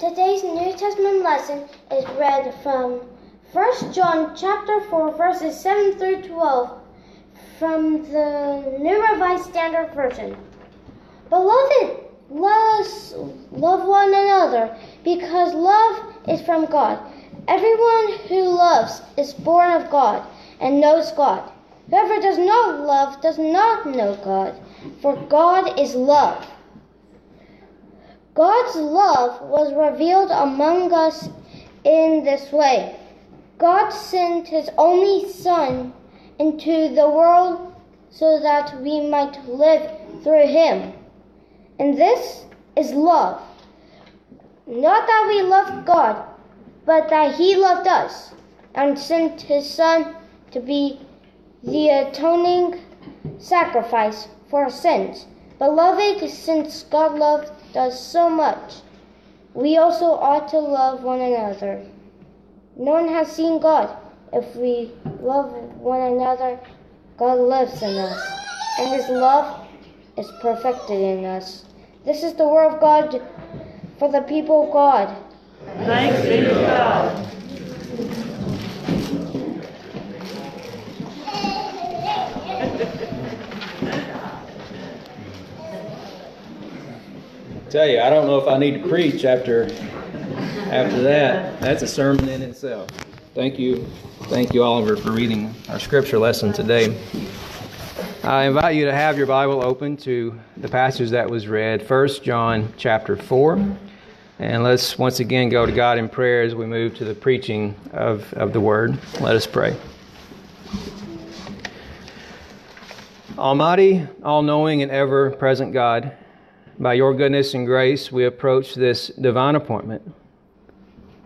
Today's New Testament lesson is read from 1 John chapter 4 verses 7 through 12 from the New Revised Standard Version. Beloved, let us love one another because love is from God. Everyone who loves is born of God and knows God. Whoever does not love does not know God, for God is love. God's love was revealed among us in this way. God sent his only Son into the world so that we might live through him. And this is love. Not that we loved God, but that he loved us and sent his Son to be the atoning sacrifice for sins. Beloved, since God loved us so much, we also ought to love one another. No one has seen God. If we love one another, God lives in us, and His love is perfected in us. This is the word of God for the people of God. Thanks be to God. Tell you, I don't know if I need to preach after after that. That's a sermon in itself. Thank you, thank you, Oliver, for reading our scripture lesson today. I invite you to have your Bible open to the passage that was read, 1 John chapter 4. And let's once again go to God in prayer as we move to the preaching of, of the word. Let us pray. Almighty, all knowing, and ever present God, by your goodness and grace, we approach this divine appointment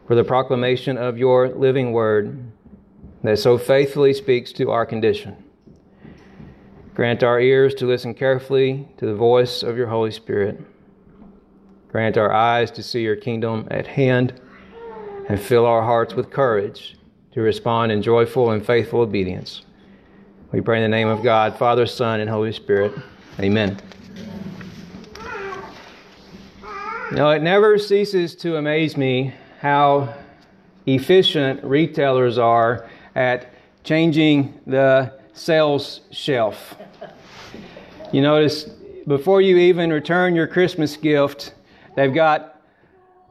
for the proclamation of your living word that so faithfully speaks to our condition. Grant our ears to listen carefully to the voice of your Holy Spirit. Grant our eyes to see your kingdom at hand and fill our hearts with courage to respond in joyful and faithful obedience. We pray in the name of God, Father, Son, and Holy Spirit. Amen. No, it never ceases to amaze me how efficient retailers are at changing the sales shelf. You notice before you even return your Christmas gift, they've got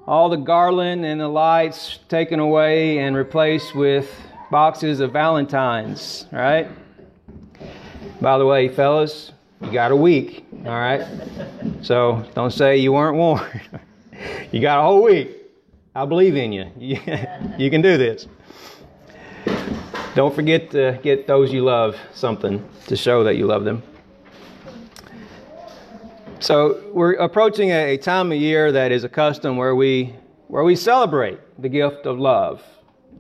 all the garland and the lights taken away and replaced with boxes of Valentines, right? By the way, fellas, you got a week, all right? So don't say you weren't warned. you got a whole week. I believe in you. you can do this. Don't forget to get those you love something to show that you love them. So we're approaching a, time of year that is a custom where we where we celebrate the gift of love.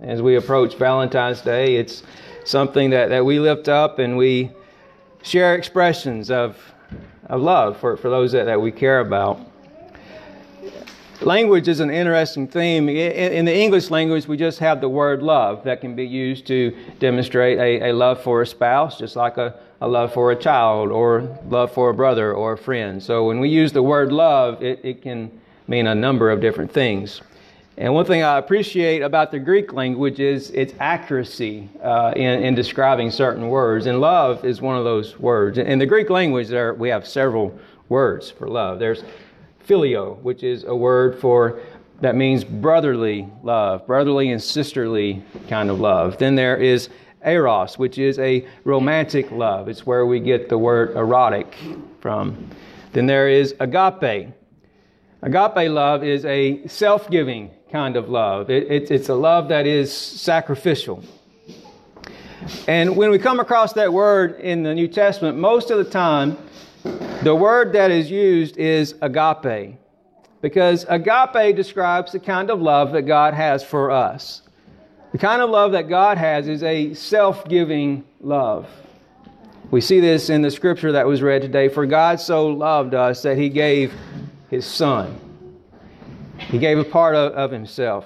As we approach Valentine's Day, it's something that, that we lift up and we share expressions of, of love for, for those that, that we care about. Language is an interesting theme. In the English language, we just have the word love that can be used to demonstrate a, a love for a spouse, just like a, a love for a child or love for a brother or a friend. So when we use the word love, it, it can mean a number of different things. And one thing I appreciate about the Greek language is its accuracy uh, in, in, describing certain words. And love is one of those words. In the Greek language, there, we have several words for love. There's phileo, which is a word for that means brotherly love, brotherly and sisterly kind of love. Then there is eros, which is a romantic love. It's where we get the word erotic from. Then there is agape. Agape love is a self giving kind of love. It, it, it's a love that is sacrificial. And when we come across that word in the New Testament, most of the time, the word that is used is agape. Because agape describes the kind of love that God has for us. The kind of love that God has is a self giving love. We see this in the scripture that was read today. For God so loved us that he gave his son. He gave a part of, of himself.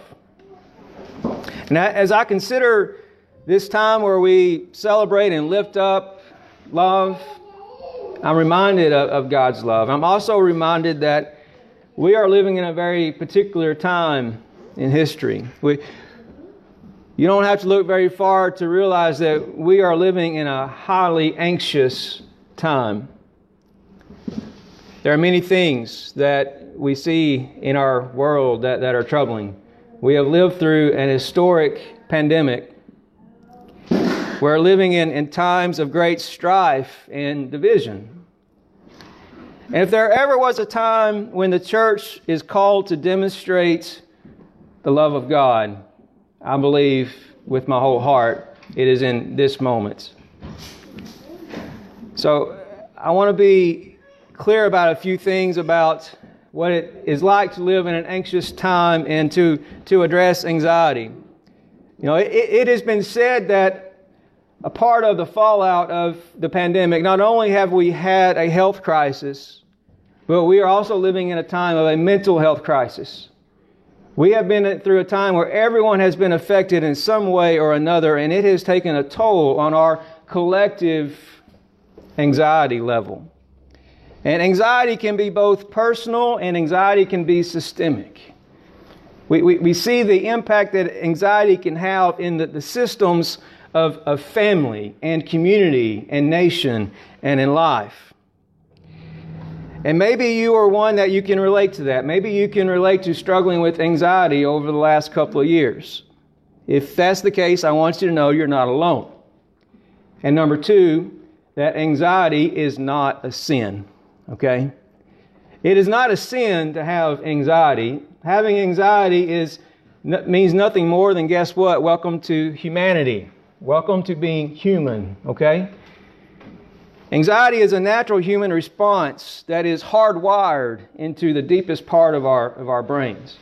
And as I consider this time where we celebrate and lift up love, I'm reminded of, of God's love. I'm also reminded that we are living in a very particular time in history. We, you don't have to look very far to realize that we are living in a highly anxious time. There are many things that we see in our world that, that are troubling. We have lived through an historic pandemic. We're living in, in times of great strife and division. And if there ever was a time when the church is called to demonstrate the love of God, I believe with my whole heart it is in this moment. So I want to be clear about a few things about what it is like to live in an anxious time and to, to address anxiety. You know, it, it has been said that a part of the fallout of the pandemic, not only have we had a health crisis, but we are also living in a time of a mental health crisis. We have been through a time where everyone has been affected in some way or another, and it has taken a toll on our collective anxiety level. And anxiety can be both personal and anxiety can be systemic. We, we, we see the impact that anxiety can have in the, the systems of, of family and community and nation and in life. And maybe you are one that you can relate to that. Maybe you can relate to struggling with anxiety over the last couple of years. If that's the case, I want you to know you're not alone. And number two, that anxiety is not a sin. Okay? It is not a sin to have anxiety. Having anxiety is means nothing more than guess what? Welcome to humanity. Welcome to being human, okay? Anxiety is a natural human response that is hardwired into the deepest part of our, of our brains.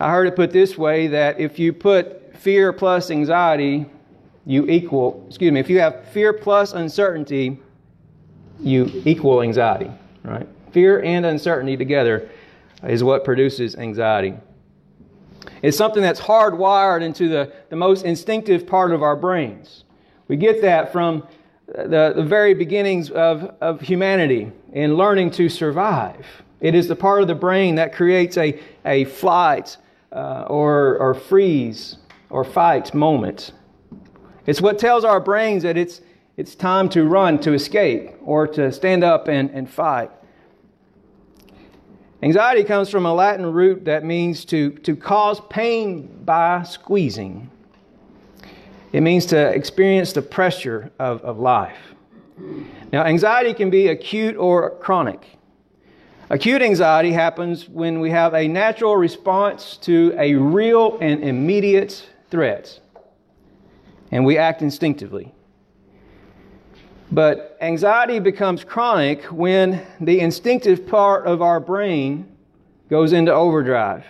I heard it put this way that if you put fear plus anxiety, you equal, excuse me, if you have fear plus uncertainty, you equal anxiety, right? Fear and uncertainty together is what produces anxiety. It's something that's hardwired into the, the most instinctive part of our brains. We get that from the, the very beginnings of, of humanity in learning to survive. It is the part of the brain that creates a, a flight uh, or, or freeze or fight moment. It's what tells our brains that it's, it's time to run, to escape, or to stand up and, and fight. Anxiety comes from a Latin root that means to, to cause pain by squeezing. It means to experience the pressure of, of life. Now, anxiety can be acute or chronic. Acute anxiety happens when we have a natural response to a real and immediate threat, and we act instinctively. But anxiety becomes chronic when the instinctive part of our brain goes into overdrive.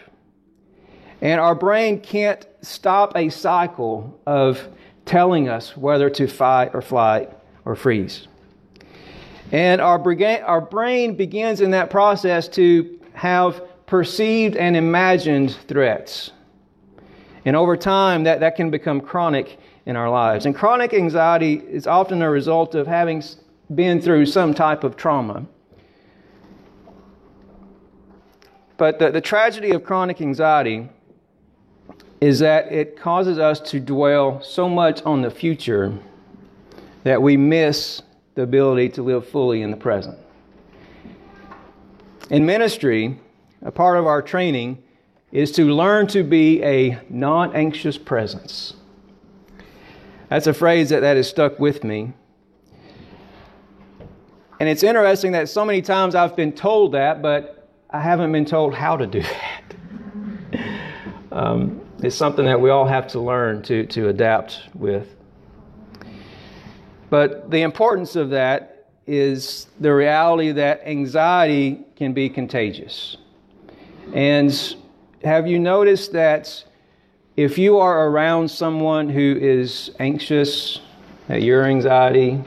And our brain can't stop a cycle of telling us whether to fight or flight or freeze. And our, our brain begins in that process to have perceived and imagined threats. And over time, that, that can become chronic in our lives. And chronic anxiety is often a result of having been through some type of trauma. But the, the tragedy of chronic anxiety is that it causes us to dwell so much on the future that we miss the ability to live fully in the present. In ministry, a part of our training is to learn to be a non anxious presence. That's a phrase that, that has stuck with me. And it's interesting that so many times I've been told that, but I haven't been told how to do that. um, it's something that we all have to learn to, to adapt with. But the importance of that is the reality that anxiety can be contagious. And have you noticed that if you are around someone who is anxious, that your anxiety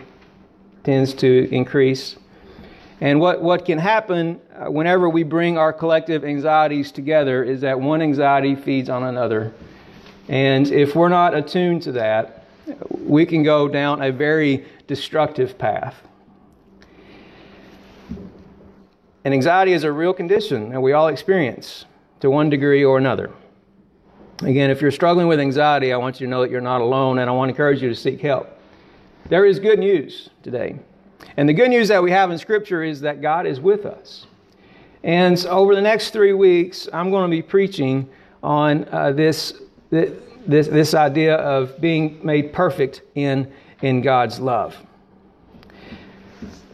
tends to increase. And what, what can happen uh, whenever we bring our collective anxieties together is that one anxiety feeds on another. And if we're not attuned to that, we can go down a very destructive path. And anxiety is a real condition that we all experience to one degree or another. Again, if you're struggling with anxiety, I want you to know that you're not alone, and I want to encourage you to seek help. There is good news today. And the good news that we have in Scripture is that God is with us. And so over the next three weeks, I'm going to be preaching on uh, this, this, this idea of being made perfect in, in God's love.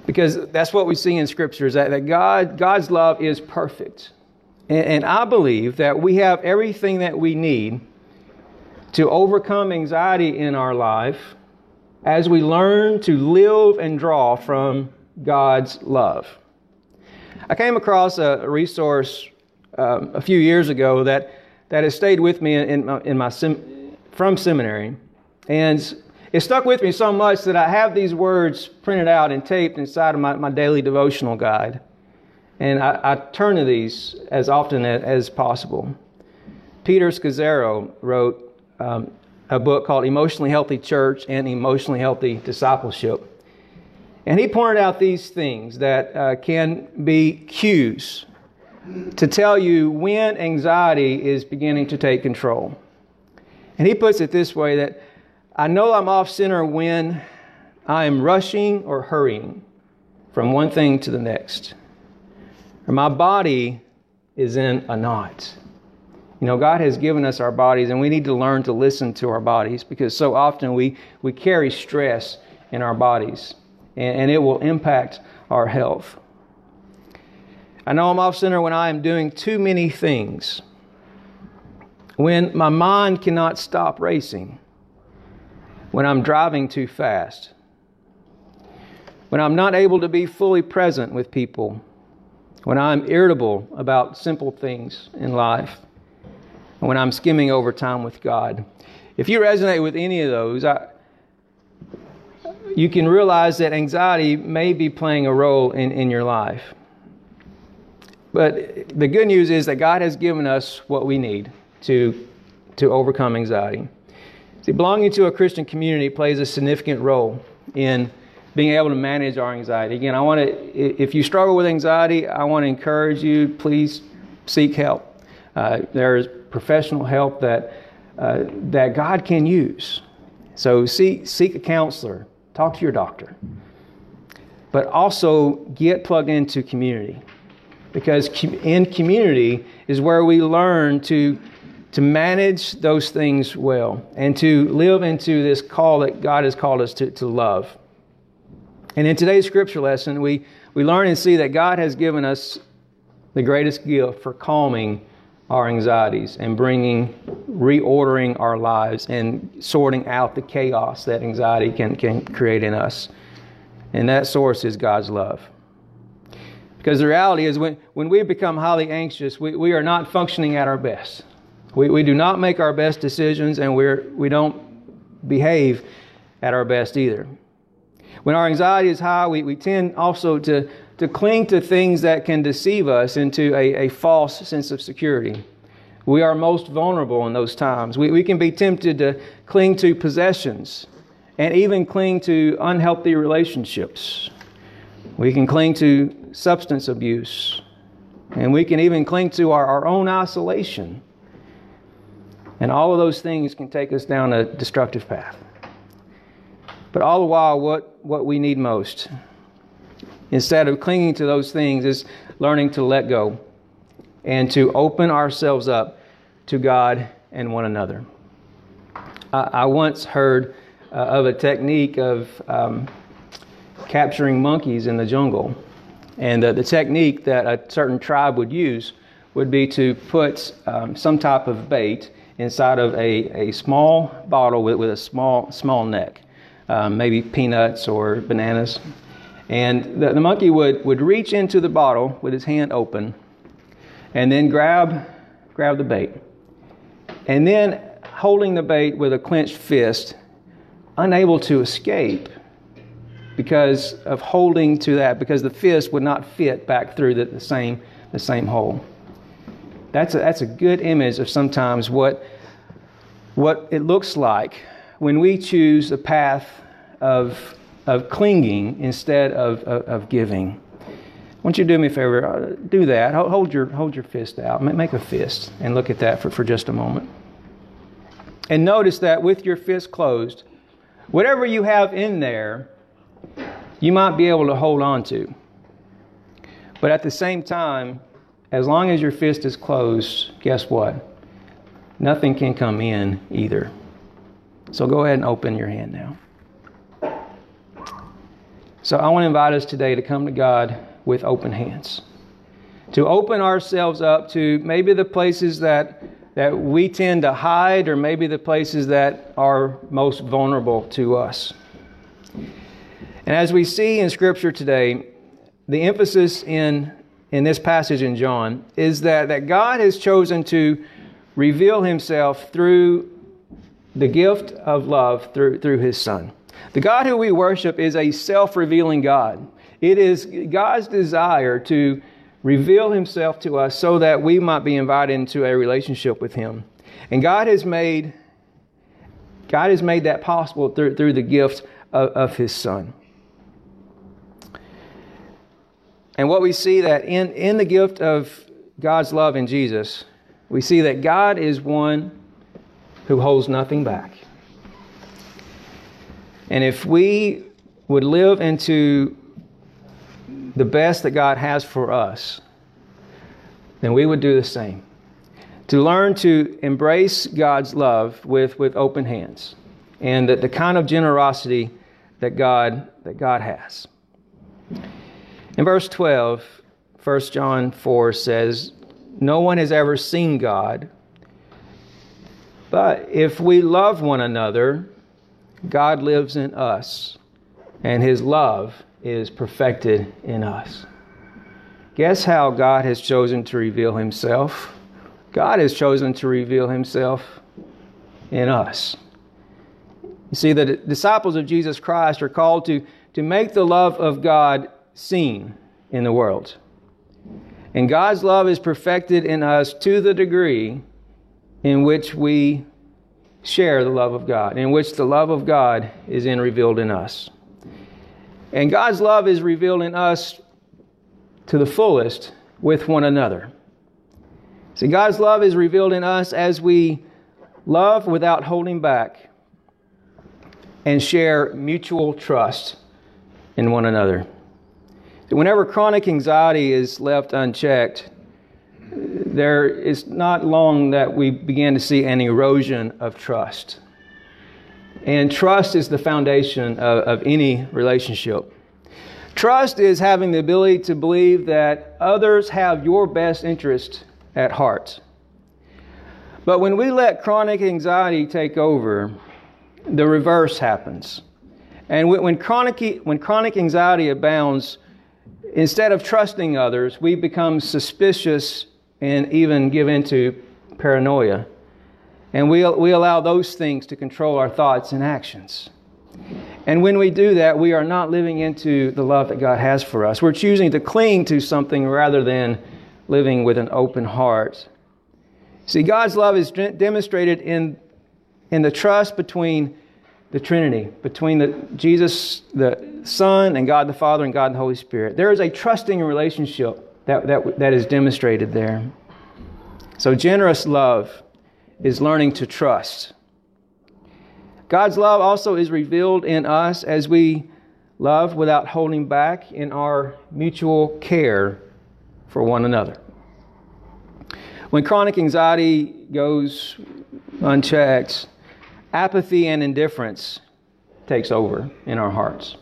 Because that's what we see in Scripture is that, that God, God's love is perfect. And, and I believe that we have everything that we need to overcome anxiety in our life as we learn to live and draw from God's love. I came across a resource um, a few years ago that, that has stayed with me in my, in my sem- from seminary. And it stuck with me so much that I have these words printed out and taped inside of my, my daily devotional guide. And I, I turn to these as often as, possible. Peter Scazzero wrote um, a book called Emotionally Healthy Church and Emotionally Healthy Discipleship. And he pointed out these things that uh, can be cues to tell you when anxiety is beginning to take control. And he puts it this way that I know I'm off center when I am rushing or hurrying from one thing to the next my body is in a knot. You know, God has given us our bodies, and we need to learn to listen to our bodies because so often we, we carry stress in our bodies, and, and it will impact our health. I know I'm off center when I am doing too many things, when my mind cannot stop racing, when I'm driving too fast, when I'm not able to be fully present with people when I'm irritable about simple things in life, and when I'm skimming over time with God. If you resonate with any of those, I, you can realize that anxiety may be playing a role in, in your life. But the good news is that God has given us what we need to, to overcome anxiety. See, belonging to a Christian community plays a significant role in being able to manage our anxiety. Again, I want to, if you struggle with anxiety, I want to encourage you, please seek help. Uh, there is professional help that, uh, that God can use. So seek, seek a counselor, talk to your doctor. But also get plugged into community. Because in community is where we learn to, to manage those things well and to live into this call that God has called us to, to love. And in today's scripture lesson, we, we learn and see that God has given us the greatest gift for calming our anxieties and bringing, reordering our lives and sorting out the chaos that anxiety can, can create in us. And that source is God's love. Because the reality is, when, when we become highly anxious, we, we are not functioning at our best. We, we do not make our best decisions and we're, we don't behave at our best either. When our anxiety is high, we, we tend also to, to cling to things that can deceive us into a, a false sense of security. We are most vulnerable in those times. We, we can be tempted to cling to possessions and even cling to unhealthy relationships. We can cling to substance abuse. And we can even cling to our, our own isolation. And all of those things can take us down a destructive path. But all the while, what, what we need most, instead of clinging to those things, is learning to let go and to open ourselves up to God and one another. I, I once heard uh, of a technique of um, capturing monkeys in the jungle. And uh, the technique that a certain tribe would use would be to put um, some type of bait inside of a, a small bottle with, with a small, small neck um, maybe peanuts or bananas. And the, the monkey would, would reach into the bottle with his hand open and then grab, grab the bait. And then holding the bait with a clenched fist, unable to escape because of holding to that, because the fist would not fit back through the, the same, the same hole. That's a, that's a good image of sometimes what, what it looks like when we choose a path of, of clinging instead of, of, of giving. want you do me a favor. Uh, do that. Hold your, hold your fist out. Make a fist and look at that for, for just a moment. And notice that with your fist closed, whatever you have in there, you might be able to hold on to. But at the same time, as long as your fist is closed, guess what? Nothing can come in either. So go ahead and open your hand now. So I want to invite us today to come to God with open hands. To open ourselves up to maybe the places that that we tend to hide or maybe the places that are most vulnerable to us. And as we see in Scripture today, the emphasis in, in this passage in John is that, that God has chosen to reveal himself through the gift of love through, through his Son. The God who we worship is a self revealing God. It is God's desire to reveal himself to us so that we might be invited into a relationship with him. And God has made God has made that possible through, through the gift of, of his son. And what we see that in, in the gift of God's love in Jesus, we see that God is one who holds nothing back. And if we would live into the best that God has for us, then we would do the same. To learn to embrace God's love with, with open hands and the, the kind of generosity that God, that God has. In verse 12, 1 John 4 says, No one has ever seen God, but if we love one another, God lives in us, and his love is perfected in us. Guess how God has chosen to reveal himself? God has chosen to reveal himself in us. You see, the disciples of Jesus Christ are called to, to make the love of God seen in the world. And God's love is perfected in us to the degree in which we share the love of God, in which the love of God is in revealed in us. And God's love is revealed in us to the fullest with one another. See, God's love is revealed in us as we love without holding back and share mutual trust in one another. Whenever chronic anxiety is left unchecked, there is not long that we begin to see an erosion of trust. And trust is the foundation of, of any relationship. Trust is having the ability to believe that others have your best interest at heart. But when we let chronic anxiety take over, the reverse happens. And when chronic, when chronic anxiety abounds, instead of trusting others, we become suspicious and even give into paranoia. And we, we allow those things to control our thoughts and actions. And when we do that, we are not living into the love that God has for us. We're choosing to cling to something rather than living with an open heart. See, God's love is demonstrated in, in the trust between the Trinity, between the, Jesus, the Son, and God the Father, and God the Holy Spirit. There is a trusting relationship that, that, that is demonstrated there. So, generous love is learning to trust. God's love also is revealed in us as we love without holding back in our mutual care for one another. When chronic anxiety goes unchecked, apathy and indifference takes over in our hearts.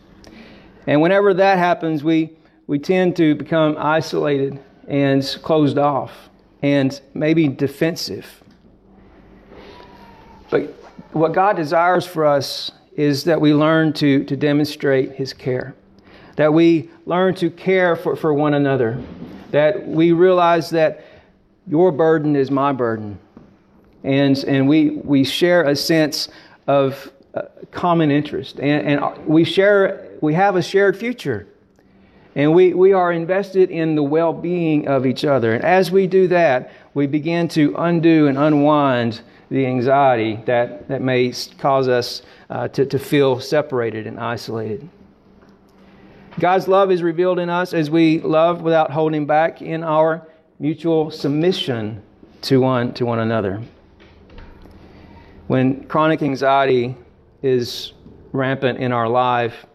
And whenever that happens, we, we tend to become isolated and closed off and maybe defensive. But what God desires for us is that we learn to, to demonstrate His care, that we learn to care for, for one another, that we realize that your burden is my burden. And, and we, we share a sense of uh, common interest, and, and we, share, we have a shared future. And we, we are invested in the well being of each other. And as we do that, we begin to undo and unwind the anxiety that, that may cause us uh, to, to feel separated and isolated. God's love is revealed in us as we love without holding back in our mutual submission to one to one another. When chronic anxiety is rampant in our life,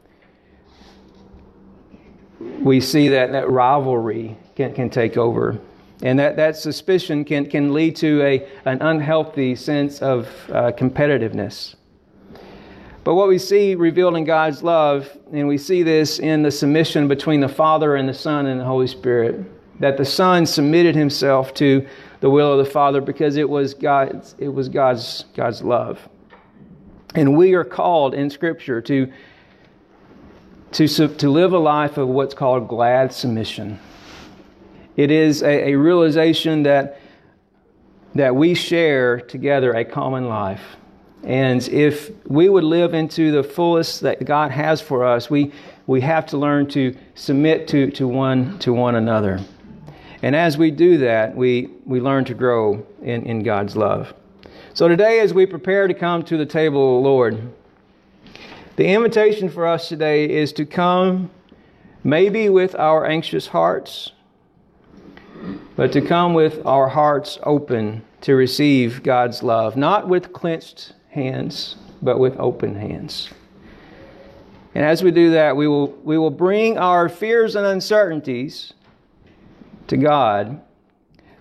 we see that that rivalry can, can take over. And that, that suspicion can, can lead to a, an unhealthy sense of uh, competitiveness. But what we see revealed in God's love, and we see this in the submission between the Father and the Son and the Holy Spirit, that the Son submitted himself to the will of the Father because it was God's, it was God's, God's love. And we are called in Scripture to, to, to live a life of what's called glad submission. It is a, a realization that, that we share together a common life. And if we would live into the fullest that God has for us, we, we have to learn to submit to, to, one, to one another. And as we do that, we, we learn to grow in, in God's love. So today, as we prepare to come to the table of the Lord, the invitation for us today is to come maybe with our anxious hearts, but to come with our hearts open to receive God's love, not with clenched hands, but with open hands. And as we do that, we will, we will bring our fears and uncertainties to God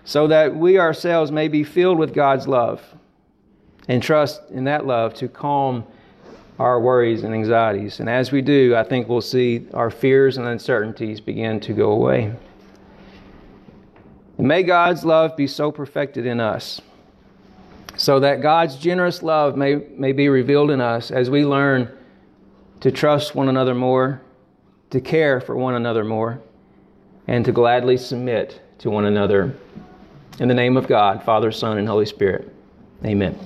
so that we ourselves may be filled with God's love and trust in that love to calm our worries and anxieties. And as we do, I think we'll see our fears and uncertainties begin to go away. And may God's love be so perfected in us so that God's generous love may, may be revealed in us as we learn to trust one another more, to care for one another more, and to gladly submit to one another. In the name of God, Father, Son, and Holy Spirit. Amen.